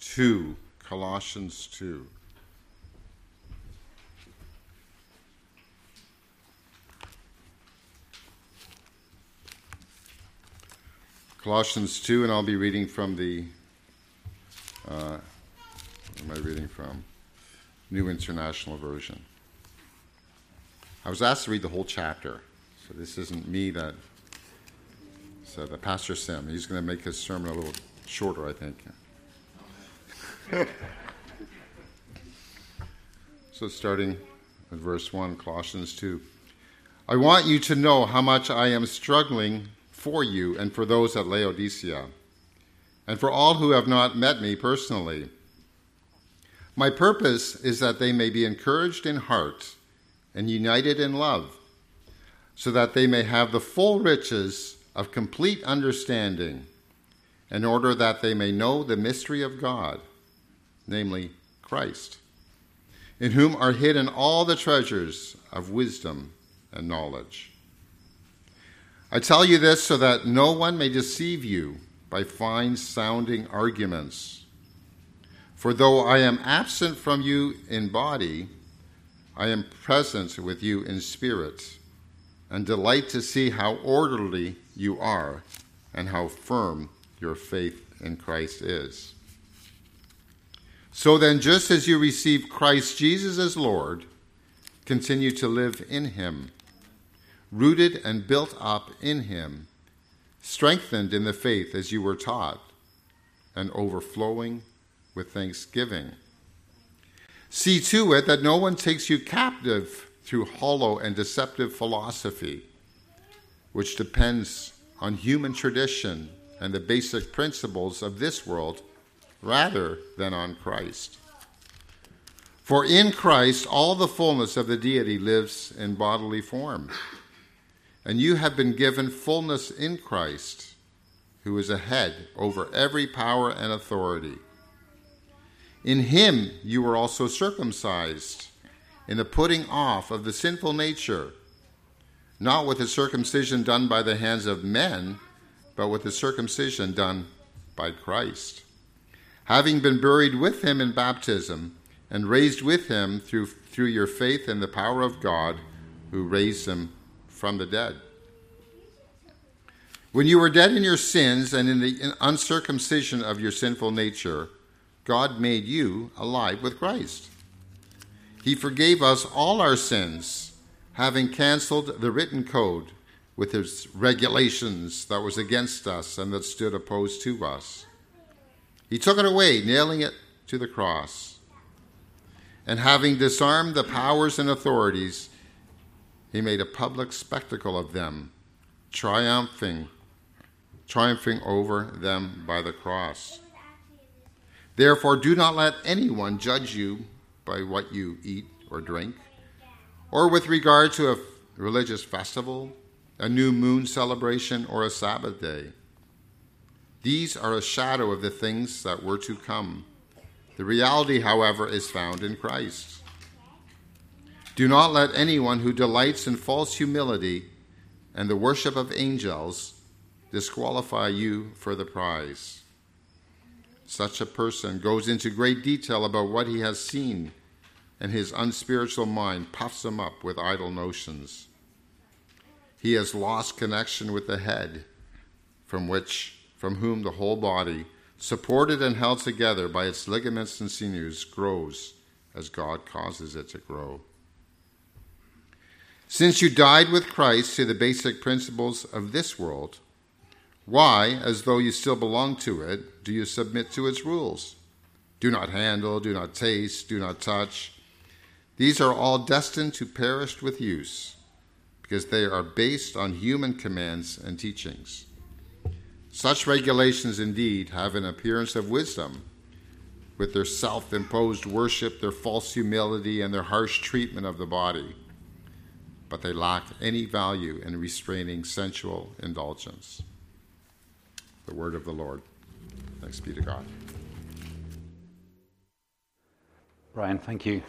2. Colossians 2. Colossians 2, and I'll be reading from the. Uh, am I reading from? New International Version. I was asked to read the whole chapter, so this isn't me that. So the Pastor Sim, he's going to make his sermon a little shorter, I think. So starting at verse 1, Colossians 2. I want you to know how much I am struggling for you and for those at Laodicea, and for all who have not met me personally. My purpose is that they may be encouraged in heart and united in love, so that they may have the full riches of complete understanding, in order that they may know the mystery of God, namely Christ, in whom are hidden all the treasures of wisdom and knowledge. I tell you this so that no one may deceive you by fine sounding arguments. For though I am absent from you in body, I am present with you in spirit, and delight to see how orderly you are and how firm your faith in Christ is. So then, just as you receive Christ Jesus as Lord, continue to live in him, rooted and built up in him, strengthened in the faith as you were taught, and overflowing with thanksgiving. See to it that no one takes you captive through hollow and deceptive philosophy, which depends on human tradition and the basic principles of this world rather than on Christ. For in Christ all the fullness of the deity lives in bodily form. And you have been given fullness in Christ, who is a head over every power and authority. In him you were also circumcised, in the putting off of the sinful nature, not with the circumcision done by the hands of men, but with the circumcision done by Christ. Having been buried with him in baptism, and raised with him through, through your faith in the power of God, who raised him from the dead. When you were dead in your sins and in the uncircumcision of your sinful nature, God made you alive with Christ. He forgave us all our sins, having canceled the written code with its regulations that was against us and that stood opposed to us. He took it away, nailing it to the cross. And having disarmed the powers and authorities, he made a public spectacle of them, triumphing, triumphing over them by the cross. Therefore, do not let anyone judge you by what you eat or drink, or with regard to a religious festival, a new moon celebration, or a Sabbath day. These are a shadow of the things that were to come. The reality, however, is found in Christ. Do not let anyone who delights in false humility and the worship of angels disqualify you for the prize. Such a person goes into great detail about what he has seen, and his unspiritual mind puffs him up with idle notions. He has lost connection with the head, from which from whom the whole body, supported and held together by its ligaments and sinews, grows as God causes it to grow. Since you died with Christ to the basic principles of this world, why, as though you still belong to it, do you submit to its rules? Do not handle, do not taste, do not touch. These are all destined to perish with use, because they are based on human commands and teachings. Such regulations indeed have an appearance of wisdom, with their self imposed worship, their false humility, and their harsh treatment of the body, but they lack any value in restraining sensual indulgence. The word of the Lord. Thanks be to God. Brian, thank you.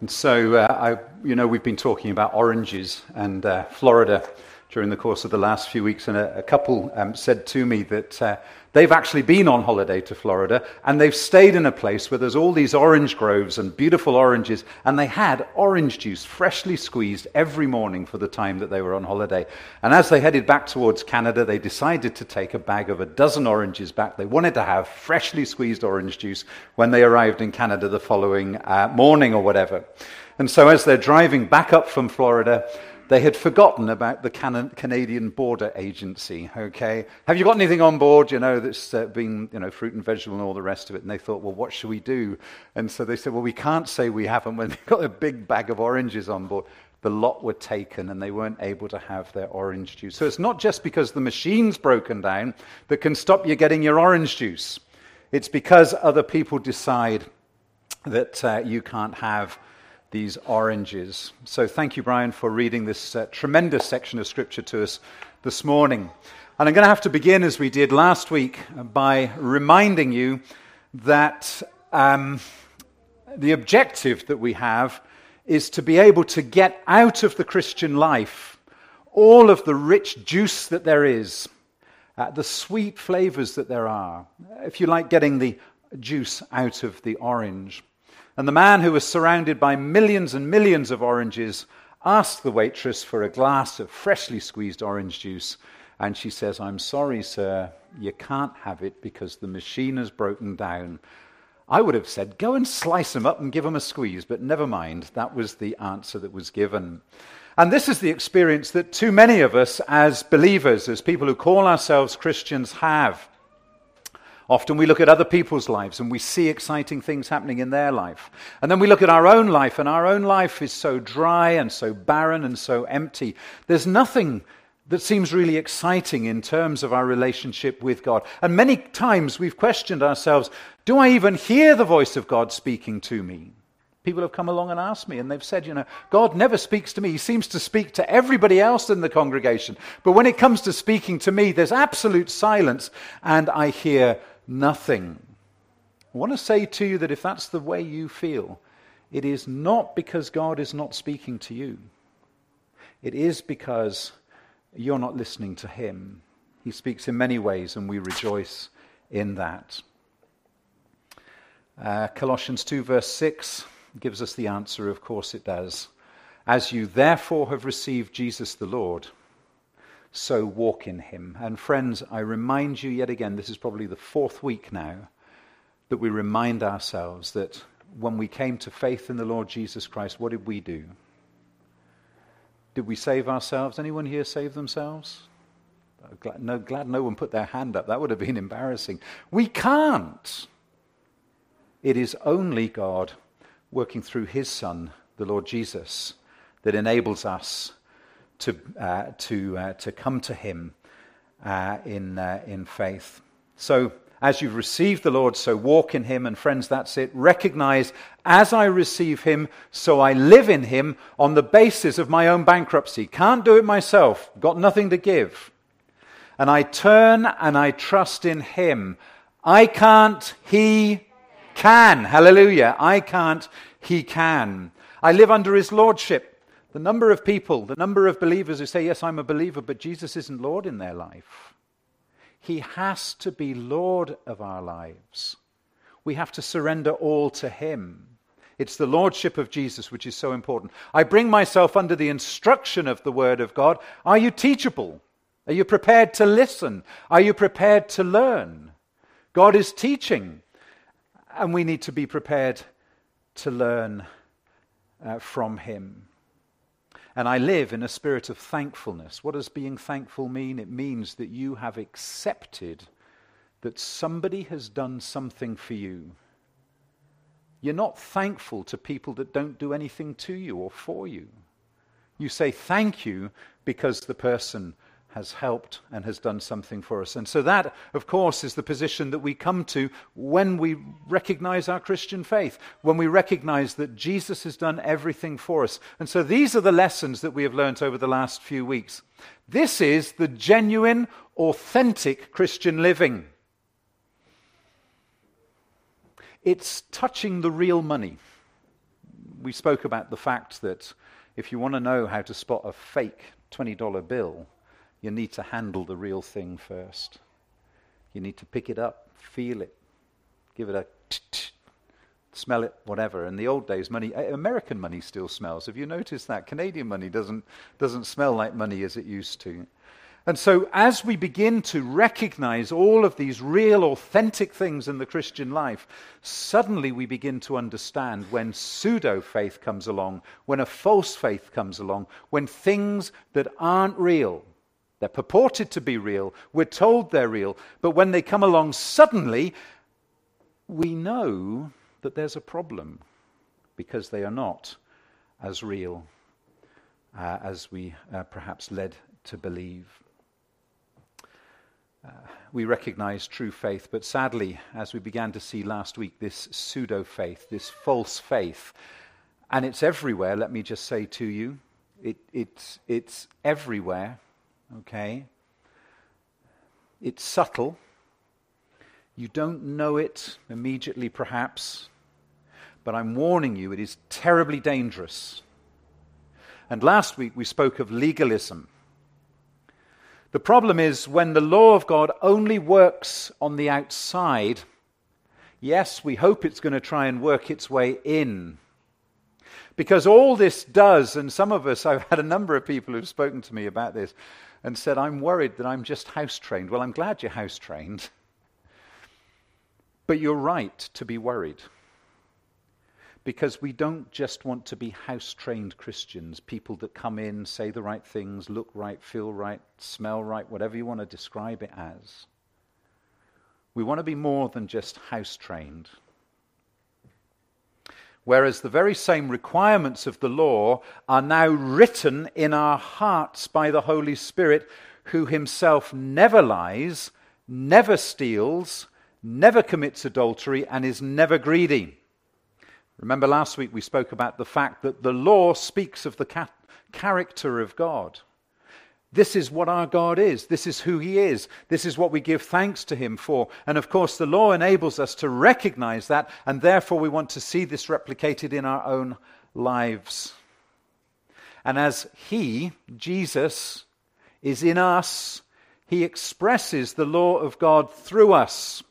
And so, uh, I, you know, we've been talking about oranges, and uh, Florida during the course of the last few weeks, and a, a couple um, said to me that uh, they've actually been on holiday to Florida and they've stayed in a place where there's all these orange groves and beautiful oranges, and they had orange juice freshly squeezed every morning for the time that they were on holiday. And as they headed back towards Canada, they decided to take a bag of a dozen oranges back. They wanted to have freshly squeezed orange juice when they arrived in Canada the following uh, morning or whatever. And so as they're driving back up from Florida, they had forgotten about the Can- Canadian Border Agency. Okay, have you got anything on board? You know that's uh, been you know fruit and vegetable and all the rest of it. And they thought, well, what should we do? And so they said, well, we can't say we haven't when they've got a big bag of oranges on board. The lot were taken and they weren't able to have their orange juice. So it's not just because the machine's broken down that can stop you getting your orange juice. It's because other people decide that uh, you can't have these oranges. So thank you, Brian, for reading this uh, tremendous section of Scripture to us this morning. And I'm going to have to begin, as we did last week, by reminding you that um, the objective that we have is to be able to get out of the Christian life all of the rich juice that there is, uh, the sweet flavors that there are, if you like, getting the juice out of the orange. And the man who was surrounded by millions and millions of oranges asked the waitress for a glass of freshly squeezed orange juice. And she says, I'm sorry, sir, you can't have it because the machine has broken down. I would have said, go and slice them up and give them a squeeze, but never mind. That was the answer that was given. And this is the experience that too many of us, as believers, as people who call ourselves Christians, have. Often we look at other people's lives and we see exciting things happening in their life. And then we look at our own life, and our own life is so dry and so barren and so empty. There's nothing that seems really exciting in terms of our relationship with God. And many times we've questioned ourselves do I even hear the voice of God speaking to me? People have come along and asked me, and they've said, you know, God never speaks to me. He seems to speak to everybody else in the congregation. But when it comes to speaking to me, there's absolute silence, and I hear nothing. I want to say to you that if that's the way you feel, it is not because God is not speaking to you. It is because you're not listening to Him. He speaks in many ways, and we rejoice in that. Uh, Colossians 2, verse 6 gives us the answer. Of course, it does. As you therefore have received Jesus the Lord, so walk in him. And friends, I remind you yet again, this is probably the fourth week now, that we remind ourselves that when we came to faith in the Lord Jesus Christ, what did we do? Did we save ourselves? Anyone here save themselves? Glad no, glad no one put their hand up. That would have been embarrassing. We can't. It is only God working through his Son, the Lord Jesus, that enables us to, uh, to, uh, to come to Him uh, in, uh, in faith. So, as you've received the Lord, so walk in Him. And friends, that's it. Recognize as I receive Him, so I live in Him on the basis of my own bankruptcy. Can't do it myself, got nothing to give. And I turn and I trust in Him. I can't, He can. Hallelujah. I can't, He can. I live under His Lordship. The number of people, the number of believers who say, Yes, I'm a believer, but Jesus isn't Lord in their life. He has to be Lord of our lives. We have to surrender all to Him. It's the Lordship of Jesus which is so important. I bring myself under the instruction of the Word of God. Are you teachable? Are you prepared to listen? Are you prepared to learn? God is teaching, and we need to be prepared to learn uh, from Him. And I live in a spirit of thankfulness. What does being thankful mean? It means that you have accepted that somebody has done something for you. You're not thankful to people that don't do anything to you or for you. You say thank you because the person has helped and has done something for us. And so, that, of course, is the position that we come to when we recognize our Christian faith, when we recognize that Jesus has done everything for us. And so, these are the lessons that we have learned over the last few weeks. This is the genuine, authentic Christian living. It's touching the real money. We spoke about the fact that if you want to know how to spot a fake $20 bill, you need to handle the real thing first. You need to pick it up, feel it, give it a smell it, whatever. In the old days, money, eh, American money still smells. Have you noticed that? Canadian money doesn't, doesn't smell like money as it used to. And so, as we begin to recognize all of these real, authentic things in the Christian life, suddenly we begin to understand when pseudo faith comes along, when a false faith comes along, when things that aren't real, they're purported to be real, we're told they're real, but when they come along suddenly, we know that there's a problem because they are not as real uh, as we uh, perhaps led to believe. Uh, we recognize true faith, but sadly, as we began to see last week, this pseudo faith, this false faith, and it's everywhere, let me just say to you, it, it's, it's everywhere, okay? It's subtle. You don't know it immediately, perhaps, but I'm warning you, it is terribly dangerous. And last week we spoke of legalism. The problem is when the law of God only works on the outside, yes, we hope it's going to try and work its way in. Because all this does, and some of us, I've had a number of people who've spoken to me about this and said, I'm worried that I'm just house trained. Well, I'm glad you're house trained. But you're right to be worried because we don't just want to be house trained Christians, people that come in, say the right things, look right, feel right, smell right, whatever you want to describe it as. We want to be more than just house trained. Whereas the very same requirements of the law are now written in our hearts by the Holy Spirit, who himself never lies, never steals, never commits adultery, and is never greedy. Remember last week we spoke about the fact that the law speaks of the ca- character of God. This is what our God is. This is who He is. This is what we give thanks to Him for. And of course, the law enables us to recognize that, and therefore we want to see this replicated in our own lives. And as He, Jesus, is in us, He expresses the law of God through us.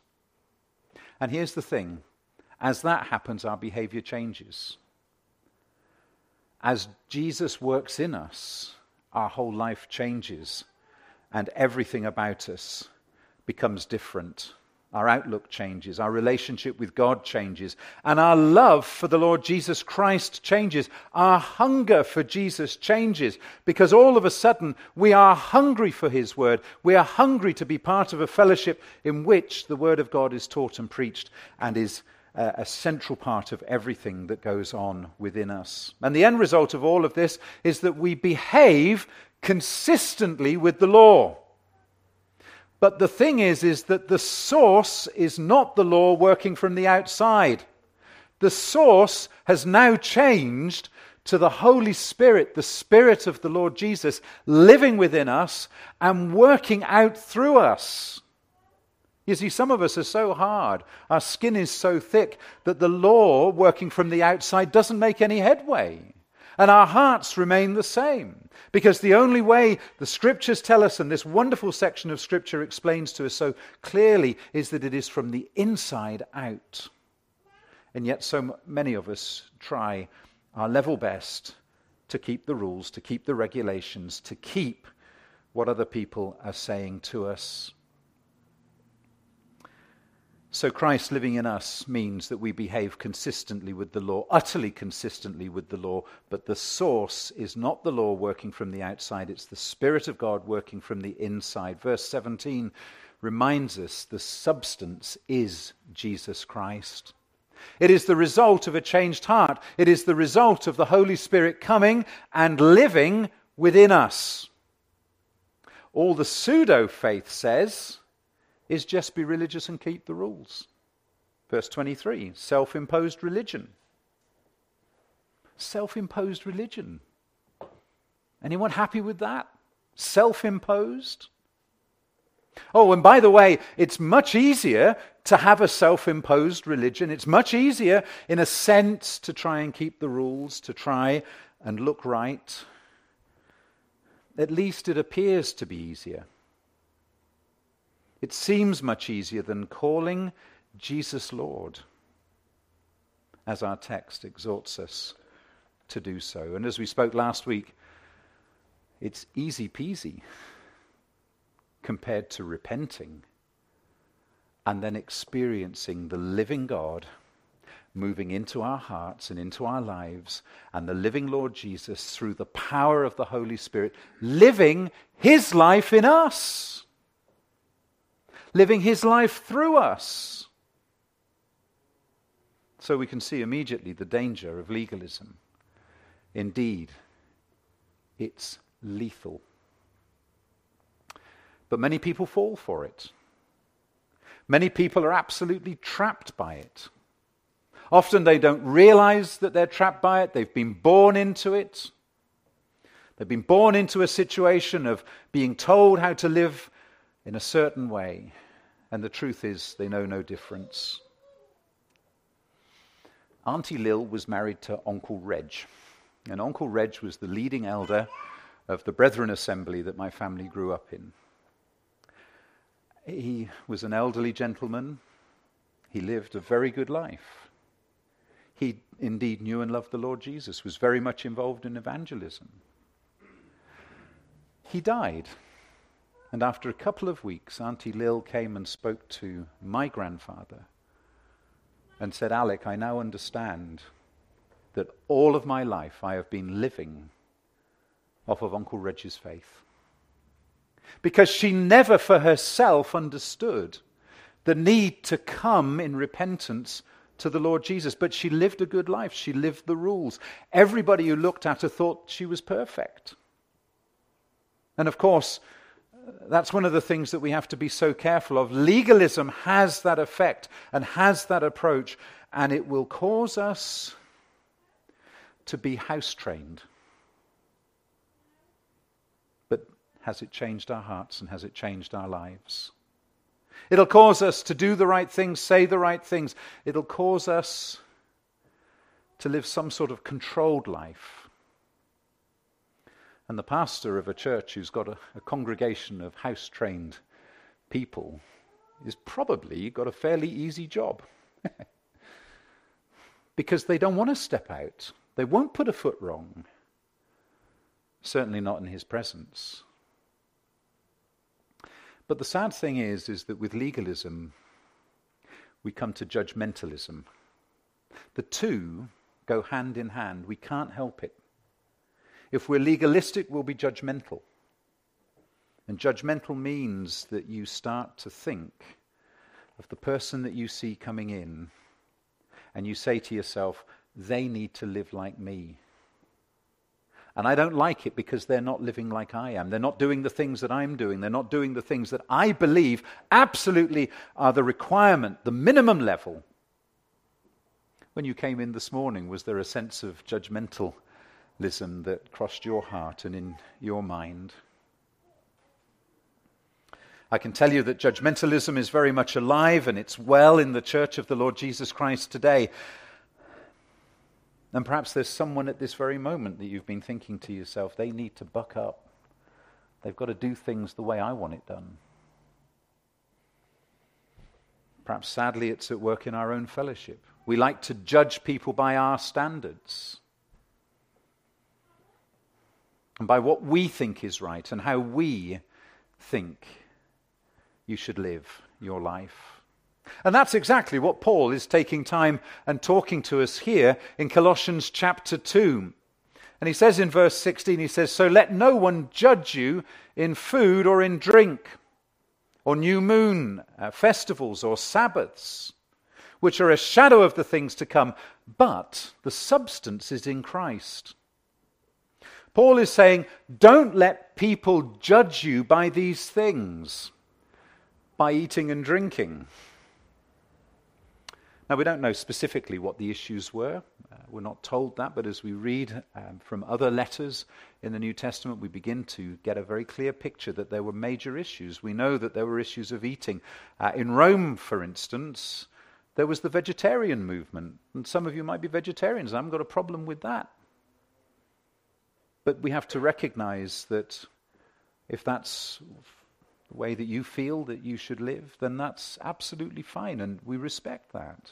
And here's the thing as that happens, our behavior changes. As Jesus works in us, our whole life changes and everything about us becomes different. Our outlook changes, our relationship with God changes, and our love for the Lord Jesus Christ changes. Our hunger for Jesus changes because all of a sudden we are hungry for His Word. We are hungry to be part of a fellowship in which the Word of God is taught and preached and is a central part of everything that goes on within us. And the end result of all of this is that we behave consistently with the law. But the thing is, is that the source is not the law working from the outside. The source has now changed to the Holy Spirit, the Spirit of the Lord Jesus, living within us and working out through us. You see, some of us are so hard, our skin is so thick, that the law working from the outside doesn't make any headway. And our hearts remain the same. Because the only way the scriptures tell us, and this wonderful section of scripture explains to us so clearly, is that it is from the inside out. And yet, so many of us try our level best to keep the rules, to keep the regulations, to keep what other people are saying to us. So, Christ living in us means that we behave consistently with the law, utterly consistently with the law, but the source is not the law working from the outside, it's the Spirit of God working from the inside. Verse 17 reminds us the substance is Jesus Christ. It is the result of a changed heart, it is the result of the Holy Spirit coming and living within us. All the pseudo faith says is just be religious and keep the rules. Verse 23 self imposed religion. Self imposed religion. Anyone happy with that? Self imposed? Oh, and by the way, it's much easier to have a self imposed religion. It's much easier, in a sense, to try and keep the rules, to try and look right. at least it appears to be easier. It seems much easier than calling Jesus Lord, as our text exhorts us to do so. And as we spoke last week, it's easy peasy compared to repenting and then experiencing the living God moving into our hearts and into our lives, and the living Lord Jesus through the power of the Holy Spirit, living his life in us, living his life through us. So we can see immediately the danger of legalism. Indeed, it's lethal. But many people fall for it. Many people are absolutely trapped by it. Often they don't realize that they're trapped by it, they've been born into it. They've been born into a situation of being told how to live in a certain way, and the truth is they know no difference. Auntie Lil was married to Uncle Reg, and Uncle Reg was the leading elder of the Brethren Assembly that my family grew up in. He was an elderly gentleman. He lived a very good life. He indeed knew and loved the Lord Jesus, was very much involved in evangelism. He died. And after a couple of weeks, Auntie Lil came and spoke to my grandfather and said, Alec, I now understand that all of my life I have been living off of Uncle Reg's faith because she never for herself understood the need to come in repentance to the Lord Jesus. But she lived a good life, she lived the rules. Everybody who looked at her thought she was perfect. And of course, that's one of the things that we have to be so careful of. Legalism has that effect and has that approach, and it will cause us to be house trained. But has it changed our hearts and has it changed our lives? It'll cause us to do the right things, say the right things. It'll cause us to live some sort of controlled life. And the pastor of a church who's got a, a congregation of house trained people is probably got a fairly easy job. because they don't want to step out, they won't put a foot wrong. Certainly not in his presence. But the sad thing is, is that with legalism, we come to judgmentalism. The two go hand in hand. We can't help it. If we're legalistic, we'll be judgmental. And judgmental means that you start to think of the person that you see coming in, and you say to yourself, they need to live like me. And I don't like it because they're not living like I am. They're not doing the things that I'm doing. They're not doing the things that I believe absolutely are the requirement, the minimum level. When you came in this morning, was there a sense of that crossed your heart and in your mind? I can tell you that judgmentalism is very much alive and it's well in the church of the Lord Jesus Christ today. And perhaps there's someone at this very moment that you've been thinking to yourself, they need to buck up. They've got to do things the way I want it done. Perhaps sadly, it's at work in our own fellowship. We like to judge people by our standards and by what we think is right and how we think you should live your life. And that's exactly what Paul is taking time and talking to us here in Colossians chapter 2. And he says in verse 16, he says, So let no one judge you in food or in drink, or new moon uh, festivals or Sabbaths, which are a shadow of the things to come, but the substance is in Christ. Paul is saying, Don't let people judge you by these things, by eating and drinking now, we don't know specifically what the issues were. Uh, we're not told that, but as we read um, from other letters in the New Testament, we begin to get a very clear picture that there were major issues. We know that there were issues of eating. Uh, in Rome, for instance, there was the vegetarian movement. And some of you might be vegetarians. I haven't got a problem with that. But we have to recognize that if that's the way that you feel that you should live, then that's absolutely fine, and we respect that.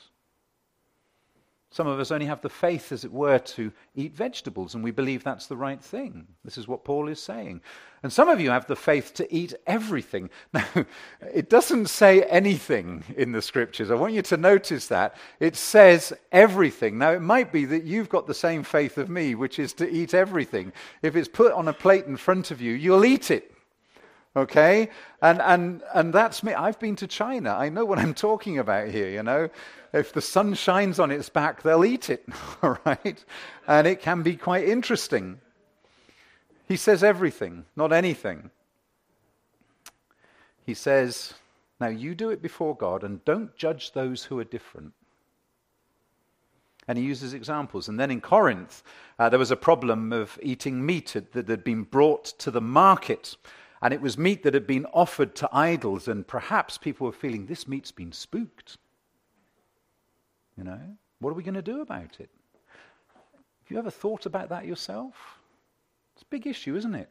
Some of us only have the faith, as it were, to eat vegetables, and we believe that's the right thing. This is what Paul is saying. And some of you have the faith to eat everything. Now, it doesn't say anything in the scriptures. I want you to notice that. It says everything. Now, it might be that you've got the same faith of me, which is to eat everything. If it's put on a plate in front of you, you'll eat it. Okay? And, and, and that's me. I've been to China. I know what I'm talking about here, you know. If the sun shines on its back, they'll eat it, all right? And it can be quite interesting. He says everything, not anything. He says, Now you do it before God and don't judge those who are different. And he uses examples. And then in Corinth, uh, there was a problem of eating meat that had been brought to the market. And it was meat that had been offered to idols. And perhaps people were feeling this meat's been spooked. You know, what are we going to do about it? Have you ever thought about that yourself? It's a big issue, isn't it?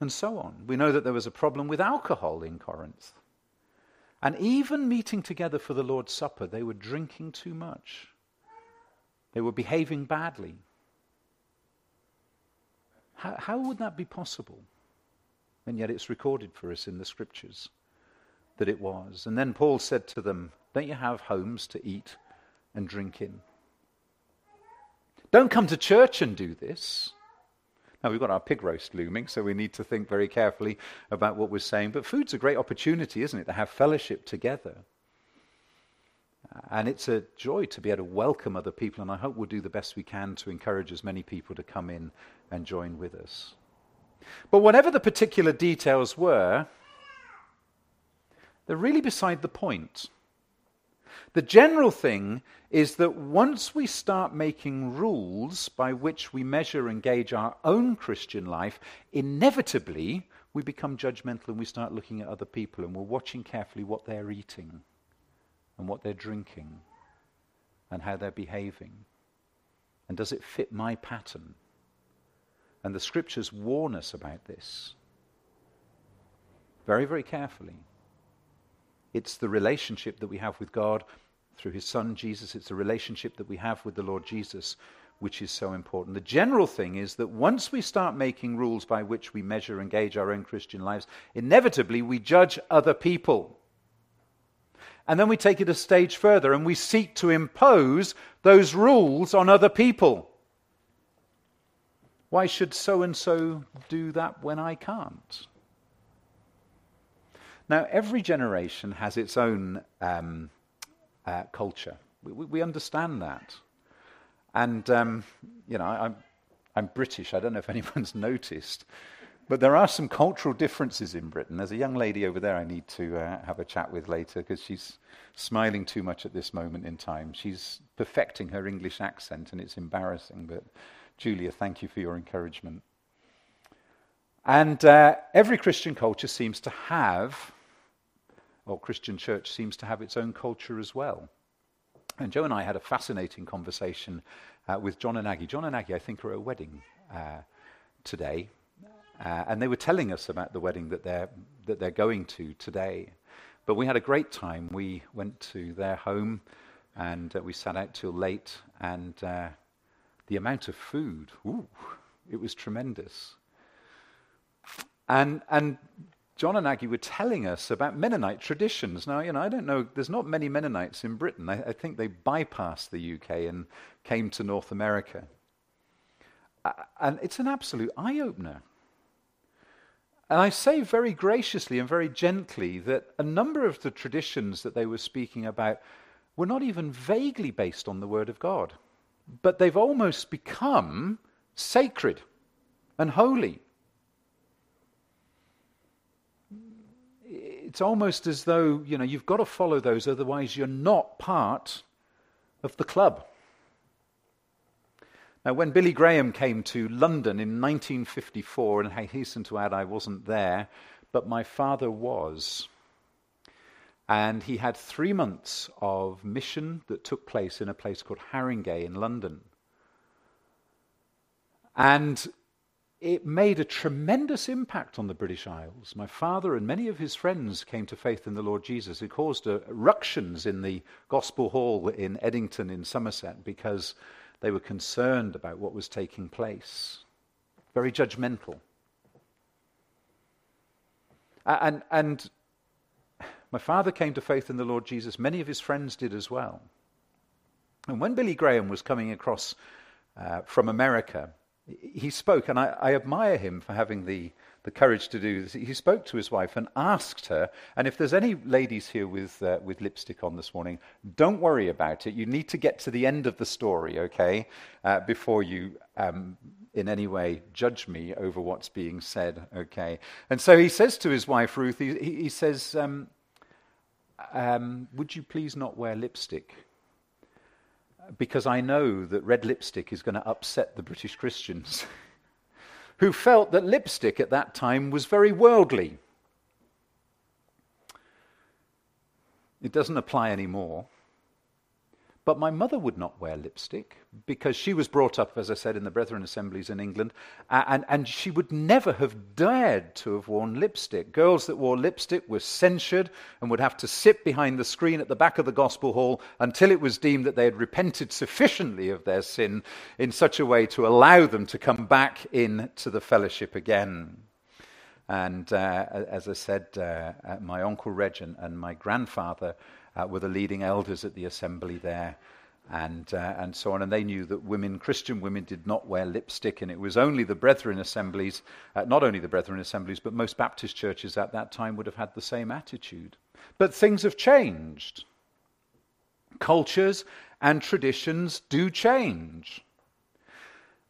And so on. We know that there was a problem with alcohol in Corinth. And even meeting together for the Lord's Supper, they were drinking too much. They were behaving badly. How, how would that be possible? And yet it's recorded for us in the scriptures that it was. And then Paul said to them, Don't you have homes to eat and drink in? Don't come to church and do this. Now, we've got our pig roast looming, so we need to think very carefully about what we're saying. But food's a great opportunity, isn't it, to have fellowship together. And it's a joy to be able to welcome other people, and I hope we'll do the best we can to encourage as many people to come in and join with us. But whatever the particular details were, they're really beside the point. The general thing is that once we start making rules by which we measure and gauge our own Christian life, inevitably we become judgmental and we start looking at other people and we're watching carefully what they're eating and what they're drinking and how they're behaving. And does it fit my pattern? And the scriptures warn us about this very, very carefully. It's the relationship that we have with God through his son Jesus. It's the relationship that we have with the Lord Jesus, which is so important. The general thing is that once we start making rules by which we measure and gauge our own Christian lives, inevitably we judge other people. And then we take it a stage further and we seek to impose those rules on other people. Why should so and so do that when I can't? Now, every generation has its own um, uh, culture. We, we, understand that. And, um, you know, I'm, I'm British. I don't know if anyone's noticed. But there are some cultural differences in Britain. There's a young lady over there I need to uh, have a chat with later because she's smiling too much at this moment in time. She's perfecting her English accent and it's embarrassing. But, Julia, thank you for your encouragement. And uh, every Christian culture seems to have or Christian church seems to have its own culture as well. And Joe and I had a fascinating conversation uh, with John and Aggie. John and Aggie, I think, are at a wedding uh, today. Uh, and they were telling us about the wedding that they're, that they're going to today. But we had a great time. We went to their home and uh, we sat out till late. And uh, the amount of food, ooh, it was tremendous. And, and John and Aggie were telling us about Mennonite traditions. Now, you know, I don't know, there's not many Mennonites in Britain. I, I think they bypassed the UK and came to North America. Uh, and it's an absolute eye opener. And I say very graciously and very gently that a number of the traditions that they were speaking about were not even vaguely based on the Word of God, but they've almost become sacred and holy. it's almost as though, you know, you've got to follow those, otherwise you're not part of the club. Now, when Billy Graham came to London in 1954, and I hasten to add I wasn't there, but my father was. And he had three months of mission that took place in a place called Harringay in London. And it made a tremendous impact on the British Isles. My father and many of his friends came to faith in the Lord Jesus. It caused ructions in the Gospel Hall in Edington in Somerset because they were concerned about what was taking place. Very judgmental. And, and my father came to faith in the Lord Jesus. Many of his friends did as well. And when Billy Graham was coming across uh, from America, he spoke, and I, I, admire him for having the, the courage to do this. He spoke to his wife and asked her, and if there's any ladies here with, uh, with lipstick on this morning, don't worry about it. You need to get to the end of the story, okay, uh, before you um, in any way judge me over what's being said, okay? And so he says to his wife, Ruth, he, he says, um, um, Would you please not wear lipstick? because I know that red lipstick is going to upset the British Christians, who felt that lipstick at that time was very worldly. It doesn't apply anymore. But my mother would not wear lipstick because she was brought up, as I said, in the Brethren assemblies in England, and, and she would never have dared to have worn lipstick. Girls that wore lipstick were censured and would have to sit behind the screen at the back of the gospel hall until it was deemed that they had repented sufficiently of their sin in such a way to allow them to come back into the fellowship again. And uh, as I said, uh, uh my uncle Reg and my grandfather uh, were the leading elders at the assembly there. And, uh, and so on. And they knew that women, Christian women, did not wear lipstick. And it was only the Brethren assemblies, uh, not only the Brethren assemblies, but most Baptist churches at that time would have had the same attitude. But things have changed. Cultures and traditions do change.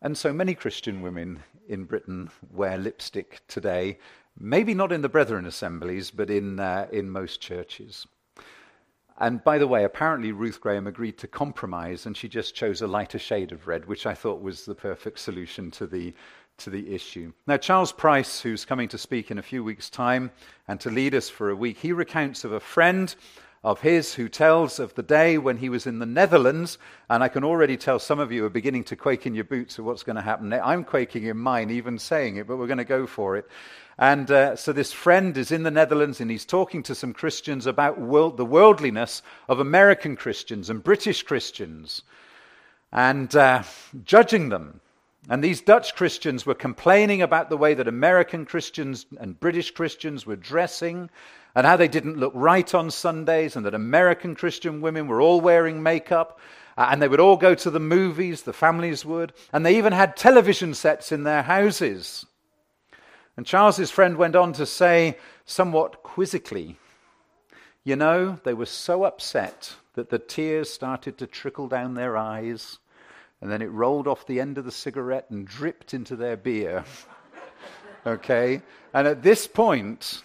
And so many Christian women in Britain wear lipstick today, maybe not in the Brethren assemblies, but in, uh, in most churches. And by the way, apparently Ruth Graham agreed to compromise and she just chose a lighter shade of red, which I thought was the perfect solution to the, to the issue. Now, Charles Price, who's coming to speak in a few weeks' time and to lead us for a week, he recounts of a friend of his who tells of the day when he was in the Netherlands. And I can already tell some of you are beginning to quake in your boots of what's going to happen. I'm quaking in mine, even saying it, but we're going to go for it. And uh, so this friend is in the Netherlands and he's talking to some Christians about world, the worldliness of American Christians and British Christians and uh, judging them. And these Dutch Christians were complaining about the way that American Christians and British Christians were dressing and how they didn't look right on Sundays and that American Christian women were all wearing makeup. Uh, and they would all go to the movies, the families would. And they even had television sets in their houses. And Charles's friend went on to say, somewhat quizzically, you know, they were so upset that the tears started to trickle down their eyes, and then it rolled off the end of the cigarette and dripped into their beer. okay? And at this point,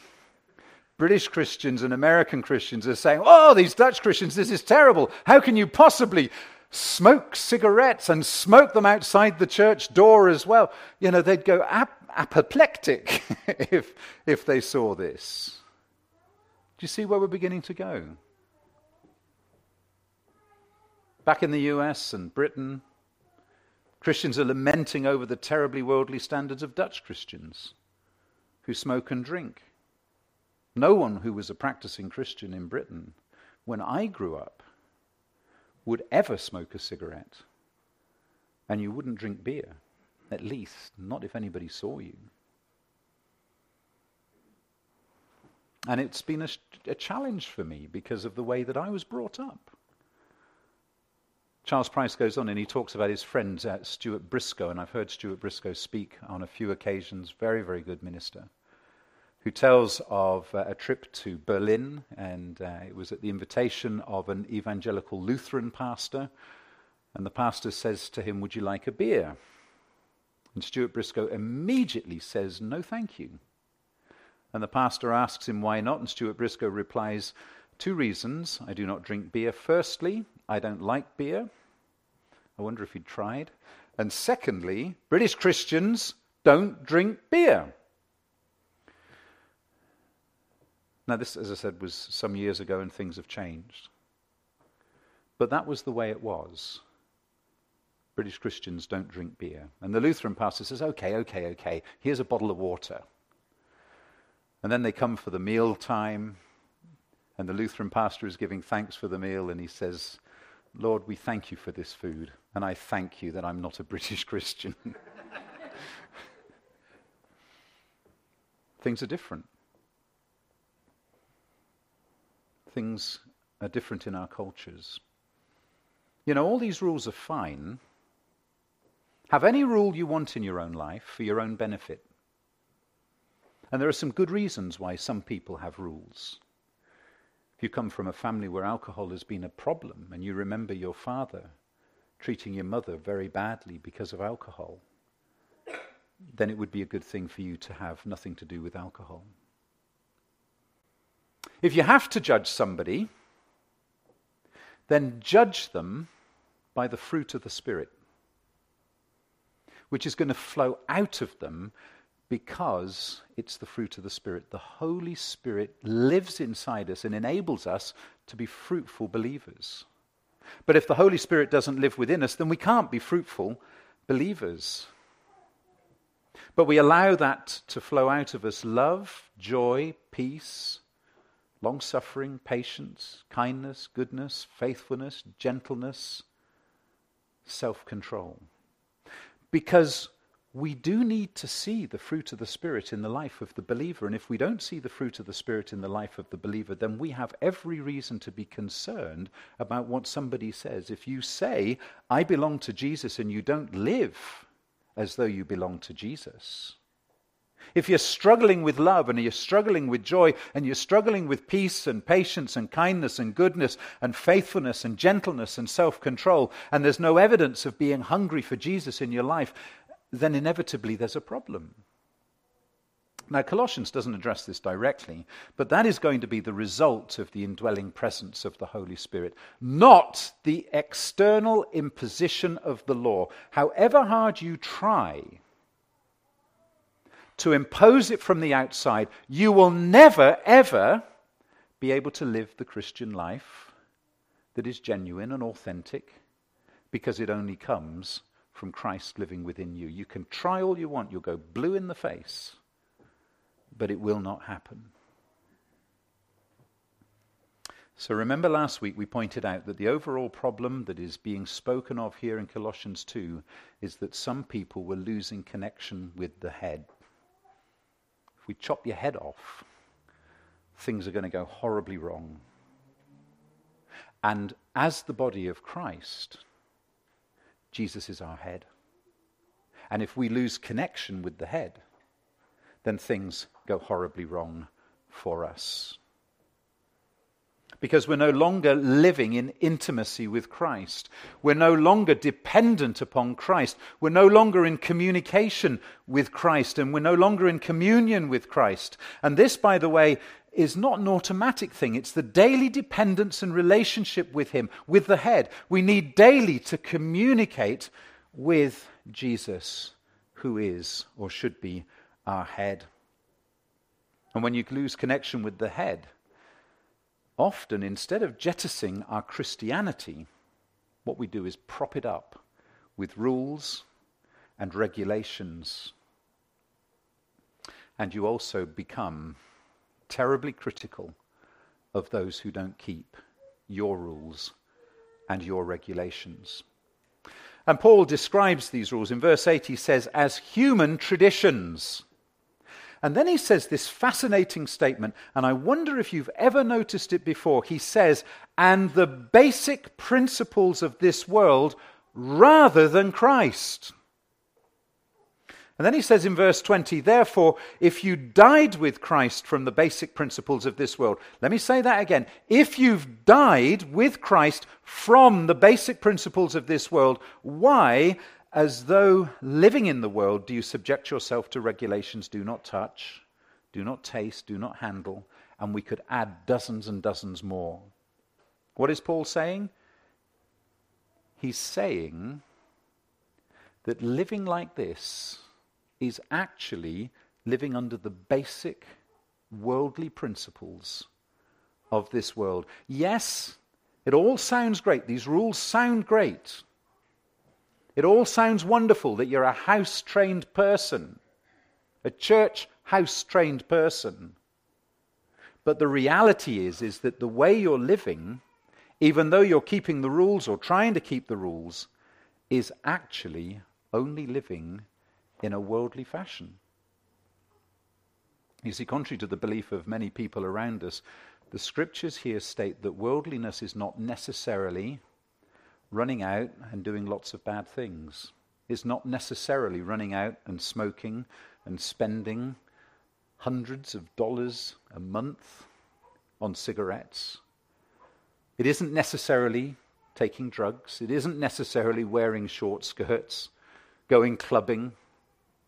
British Christians and American Christians are saying, Oh, these Dutch Christians, this is terrible. How can you possibly smoke cigarettes and smoke them outside the church door as well? You know, they'd go ap- apoplectic if, if they saw this. Do you see where we're beginning to go? Back in the US and Britain, Christians are lamenting over the terribly worldly standards of Dutch Christians who smoke and drink. No one who was a practicing Christian in Britain, when I grew up, would ever smoke a cigarette. And you wouldn't drink beer. At least, not if anybody saw you. And it's been a, a, challenge for me because of the way that I was brought up. Charles Price goes on and he talks about his friend uh, Stuart Briscoe, and I've heard Stuart Briscoe speak on a few occasions, very, very good minister, who tells of uh, a trip to Berlin, and uh, it was at the invitation of an evangelical Lutheran pastor, and the pastor says to him, Would you like a beer? And Stuart Briscoe immediately says, No, thank you. And the pastor asks him why not, and Stuart Briscoe replies, Two reasons I do not drink beer. Firstly, I don't like beer. I wonder if he'd tried. And secondly, British Christians don't drink beer. Now, this, as I said, was some years ago and things have changed. But that was the way it was. British Christians don't drink beer. And the Lutheran pastor says, okay, okay, okay, here's a bottle of water. And then they come for the meal time, and the Lutheran pastor is giving thanks for the meal, and he says, Lord, we thank you for this food, and I thank you that I'm not a British Christian. Things are different. Things are different in our cultures. You know, all these rules are fine. Have any rule you want in your own life for your own benefit. And there are some good reasons why some people have rules. If you come from a family where alcohol has been a problem and you remember your father treating your mother very badly because of alcohol, then it would be a good thing for you to have nothing to do with alcohol. If you have to judge somebody, then judge them by the fruit of the Spirit, which is going to flow out of them because it's the fruit of the Spirit. The Holy Spirit lives inside us and enables us to be fruitful believers. But if the Holy Spirit doesn't live within us, then we can't be fruitful believers. But we allow that to flow out of us love, joy, peace, long suffering, patience, kindness, goodness, faithfulness, gentleness, self control. Because we do need to see the fruit of the Spirit in the life of the believer. And if we don't see the fruit of the Spirit in the life of the believer, then we have every reason to be concerned about what somebody says. If you say, I belong to Jesus, and you don't live as though you belong to Jesus, if you're struggling with love and you're struggling with joy and you're struggling with peace and patience and kindness and goodness and faithfulness and gentleness and self control, and there's no evidence of being hungry for Jesus in your life, then inevitably there's a problem. Now, Colossians doesn't address this directly, but that is going to be the result of the indwelling presence of the Holy Spirit, not the external imposition of the law. However hard you try to impose it from the outside, you will never, ever be able to live the Christian life that is genuine and authentic because it only comes from Christ living within you. You can try all you want, you'll go blue in the face, but it will not happen. So remember last week we pointed out that the overall problem that is being spoken of here in Colossians 2 is that some people were losing connection with the head. If we chop your head off, things are going to go horribly wrong. And as the body of Christ, Jesus is our head. And if we lose connection with the head, then things go horribly wrong for us. Because we're no longer living in intimacy with Christ. We're no longer dependent upon Christ. We're no longer in communication with Christ, and we're no longer in communion with Christ. And this, by the way, is not an automatic thing. It's the daily dependence and relationship with Him, with the head. We need daily to communicate with Jesus, who is or should be our head. And when you lose connection with the head, often instead of jettisoning our Christianity, what we do is prop it up with rules and regulations. And you also become terribly critical of those who don't keep your rules and your regulations. And Paul describes these rules. In verse 8, he says, as human traditions. And then he says this fascinating statement, and I wonder if you've ever noticed it before. He says, and the basic principles of this world rather than Christ. And then he says in verse 20, therefore, if you died with Christ from the basic principles of this world, let me say that again. If you've died with Christ from the basic principles of this world, why, as though living in the world, do you subject yourself to regulations do not touch, do not taste, do not handle, and we could add dozens and dozens more? What is Paul saying? He's saying that living like this, is actually living under the basic worldly principles of this world. Yes, it all sounds great. These rules sound great. It all sounds wonderful that you're a house trained person, a church house trained person. But the reality is, is that the way you're living, even though you're keeping the rules or trying to keep the rules, is actually only living in a worldly fashion. You see, contrary to the belief of many people around us, the scriptures here state that worldliness is not necessarily running out and doing lots of bad things. It's not necessarily running out and smoking and spending hundreds of dollars a month on cigarettes. It isn't necessarily taking drugs. It isn't necessarily wearing short skirts, going clubbing,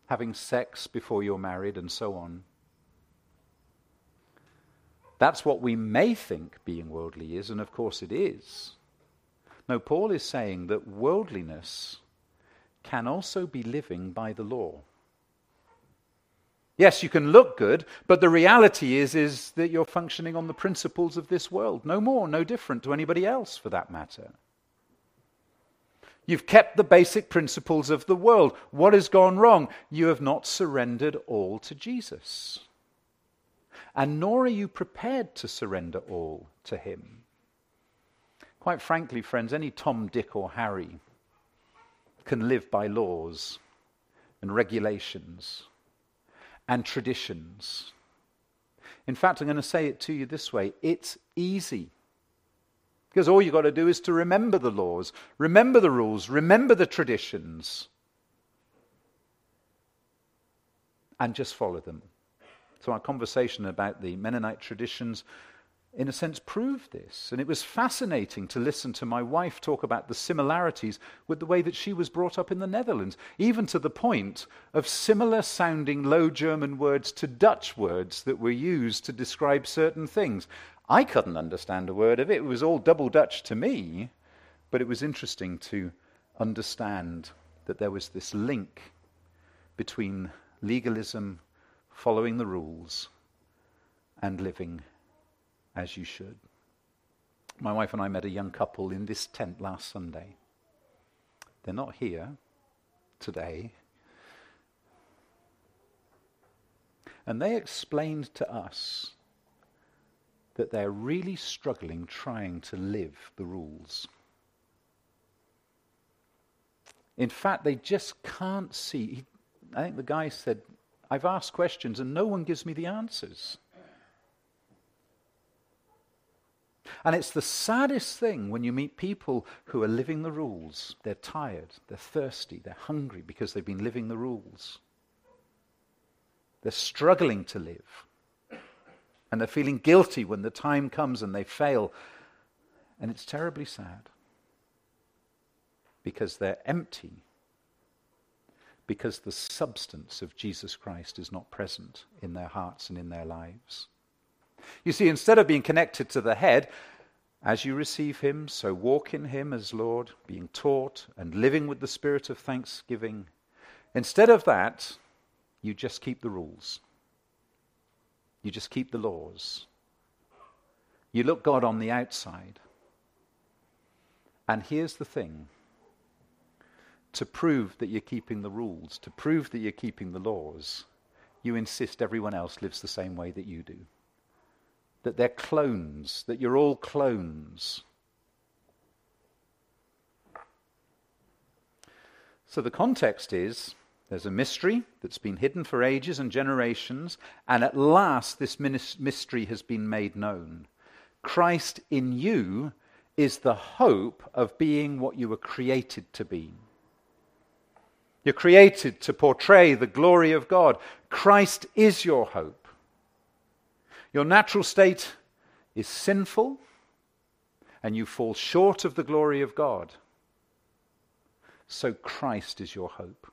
having sex before you're married, and so on. That's what we may think being worldly is, and of course it is. No, Paul is saying that worldliness can also be living by the law. Yes, you can look good, but the reality is, is that you're functioning on the principles of this world. No more, no different to anybody else for that matter. You've kept the basic principles of the world. What has gone wrong? You have not surrendered all to Jesus. And nor are you prepared to surrender all to Him. Quite frankly, friends, any Tom, Dick, or Harry can live by laws and regulations and traditions. In fact, I'm going to say it to you this way it's easy. Because all you've got to do is to remember the laws, remember the rules, remember the traditions, and just follow them. So, our conversation about the Mennonite traditions in a sense, proved this. And it was fascinating to listen to my wife talk about the similarities with the way that she was brought up in the Netherlands, even to the point of similar sounding Low German words to Dutch words that were used to describe certain things. I couldn't understand a word of it. It was all double Dutch to me, but it was interesting to understand that there was this link between legalism, following the rules, and living as you should. My wife and I met a young couple in this tent last Sunday. They're not here today. And they explained to us that they're really struggling trying to live the rules. In fact, they just can't see. I think the guy said, I've asked questions and no one gives me the answers. And it's the saddest thing when you meet people who are living the rules. They're tired, they're thirsty, they're hungry because they've been living the rules. They're struggling to live. And they're feeling guilty when the time comes and they fail. And it's terribly sad because they're empty, because the substance of Jesus Christ is not present in their hearts and in their lives. You see, instead of being connected to the head, as you receive him, so walk in him as Lord, being taught and living with the spirit of thanksgiving. Instead of that, you just keep the rules. You just keep the laws. You look God on the outside. And here's the thing to prove that you're keeping the rules, to prove that you're keeping the laws, you insist everyone else lives the same way that you do that they're clones, that you're all clones. So the context is there's a mystery that's been hidden for ages and generations, and at last this mystery has been made known. Christ in you is the hope of being what you were created to be. You're created to portray the glory of God. Christ is your hope. Your natural state is sinful and you fall short of the glory of God. So Christ is your hope.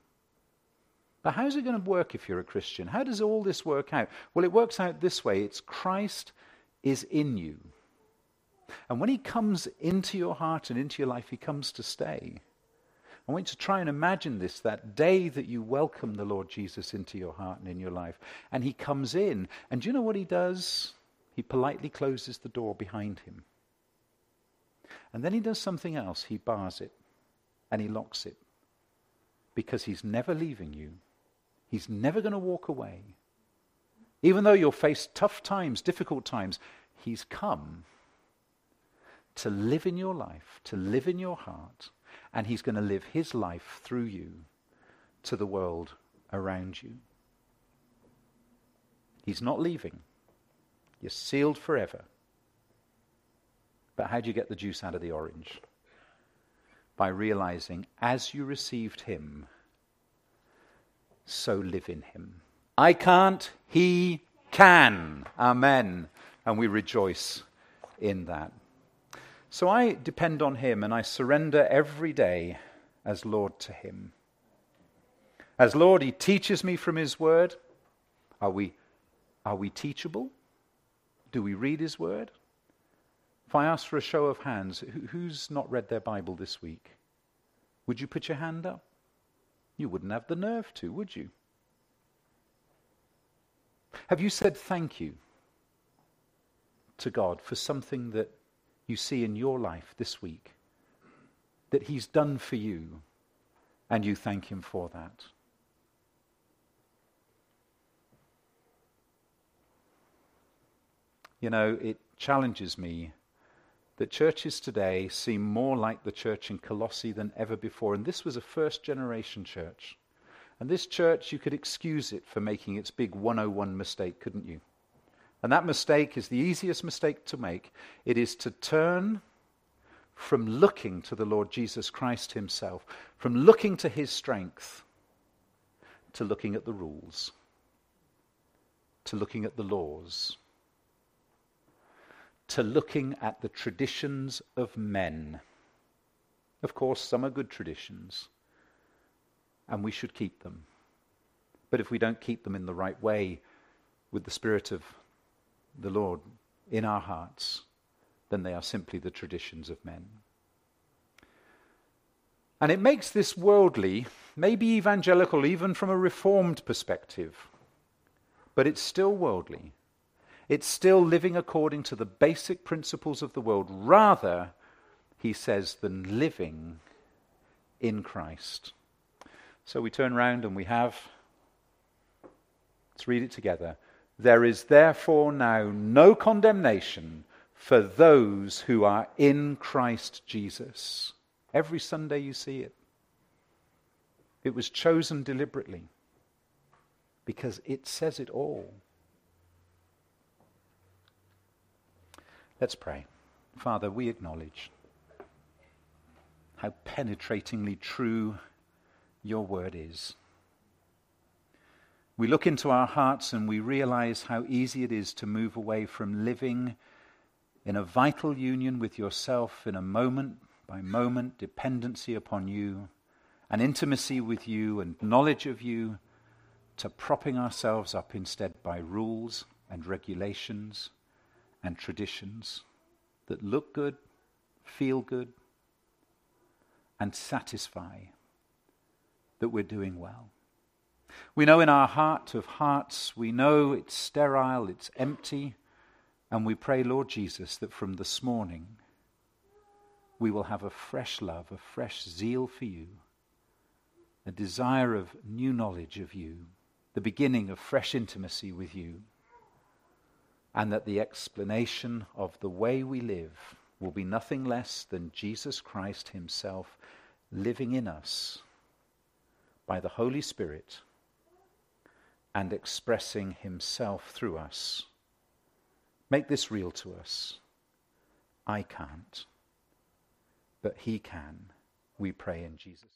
But how's it going to work if you're a Christian? How does all this work out? Well, it works out this way it's Christ is in you. And when he comes into your heart and into your life, he comes to stay. I want you to try and imagine this that day that you welcome the Lord Jesus into your heart and in your life. And he comes in. And do you know what he does? He politely closes the door behind him. And then he does something else. He bars it and he locks it. because He's never leaving you. He's never going to walk away. Even though you'll face tough times, difficult times, He's come to live in your life, to live in your heart, and He's going to live His life through you to the world around you. He's not leaving. You're sealed forever. But how do you get the juice out of the orange? By realizing as you received Him, so live in Him. I can't, He can. Amen. And we rejoice in that. So I depend on Him and I surrender every day as Lord to Him. As Lord, He teaches me from His Word. Are we, are we teachable? Do we read His Word? If I ask for a show of hands, who's not read their Bible this week? Would you put your hand up? You wouldn't have the nerve to, would you? Have you said thank you to God for something that you see in your life this week that He's done for you and you thank Him for that? You know, it challenges me that churches today seem more like the church in Colossae than ever before. And this was a first generation church. And this church, you could excuse it for making its big 101 mistake, couldn't you? And that mistake is the easiest mistake to make. It is to turn from looking to the Lord Jesus Christ Himself, from looking to His strength, to looking at the rules, to looking at the laws to looking at the traditions of men. Of course, some are good traditions, and we should keep them. But if we don't keep them in the right way, with the Spirit of the Lord in our hearts, then they are simply the traditions of men. And it makes this worldly, maybe evangelical, even from a reformed perspective, but it's still worldly. It's still living according to the basic principles of the world, rather, he says, than living in Christ. So we turn round and we have, let's read it together. There is therefore now no condemnation for those who are in Christ Jesus. Every Sunday you see it. It was chosen deliberately because it says it all. Let's pray. Father, we acknowledge how penetratingly true your word is. We look into our hearts and we realize how easy it is to move away from living in a vital union with yourself in a moment by moment dependency upon you, an intimacy with you and knowledge of you, to propping ourselves up instead by rules and regulations and traditions that look good, feel good, and satisfy that we're doing well. We know in our heart of hearts, we know it's sterile, it's empty, and we pray, Lord Jesus, that from this morning we will have a fresh love, a fresh zeal for you, a desire of new knowledge of you, the beginning of fresh intimacy with you and that the explanation of the way we live will be nothing less than Jesus Christ Himself living in us by the Holy Spirit and expressing Himself through us. Make this real to us. I can't, but He can. We pray in Jesus'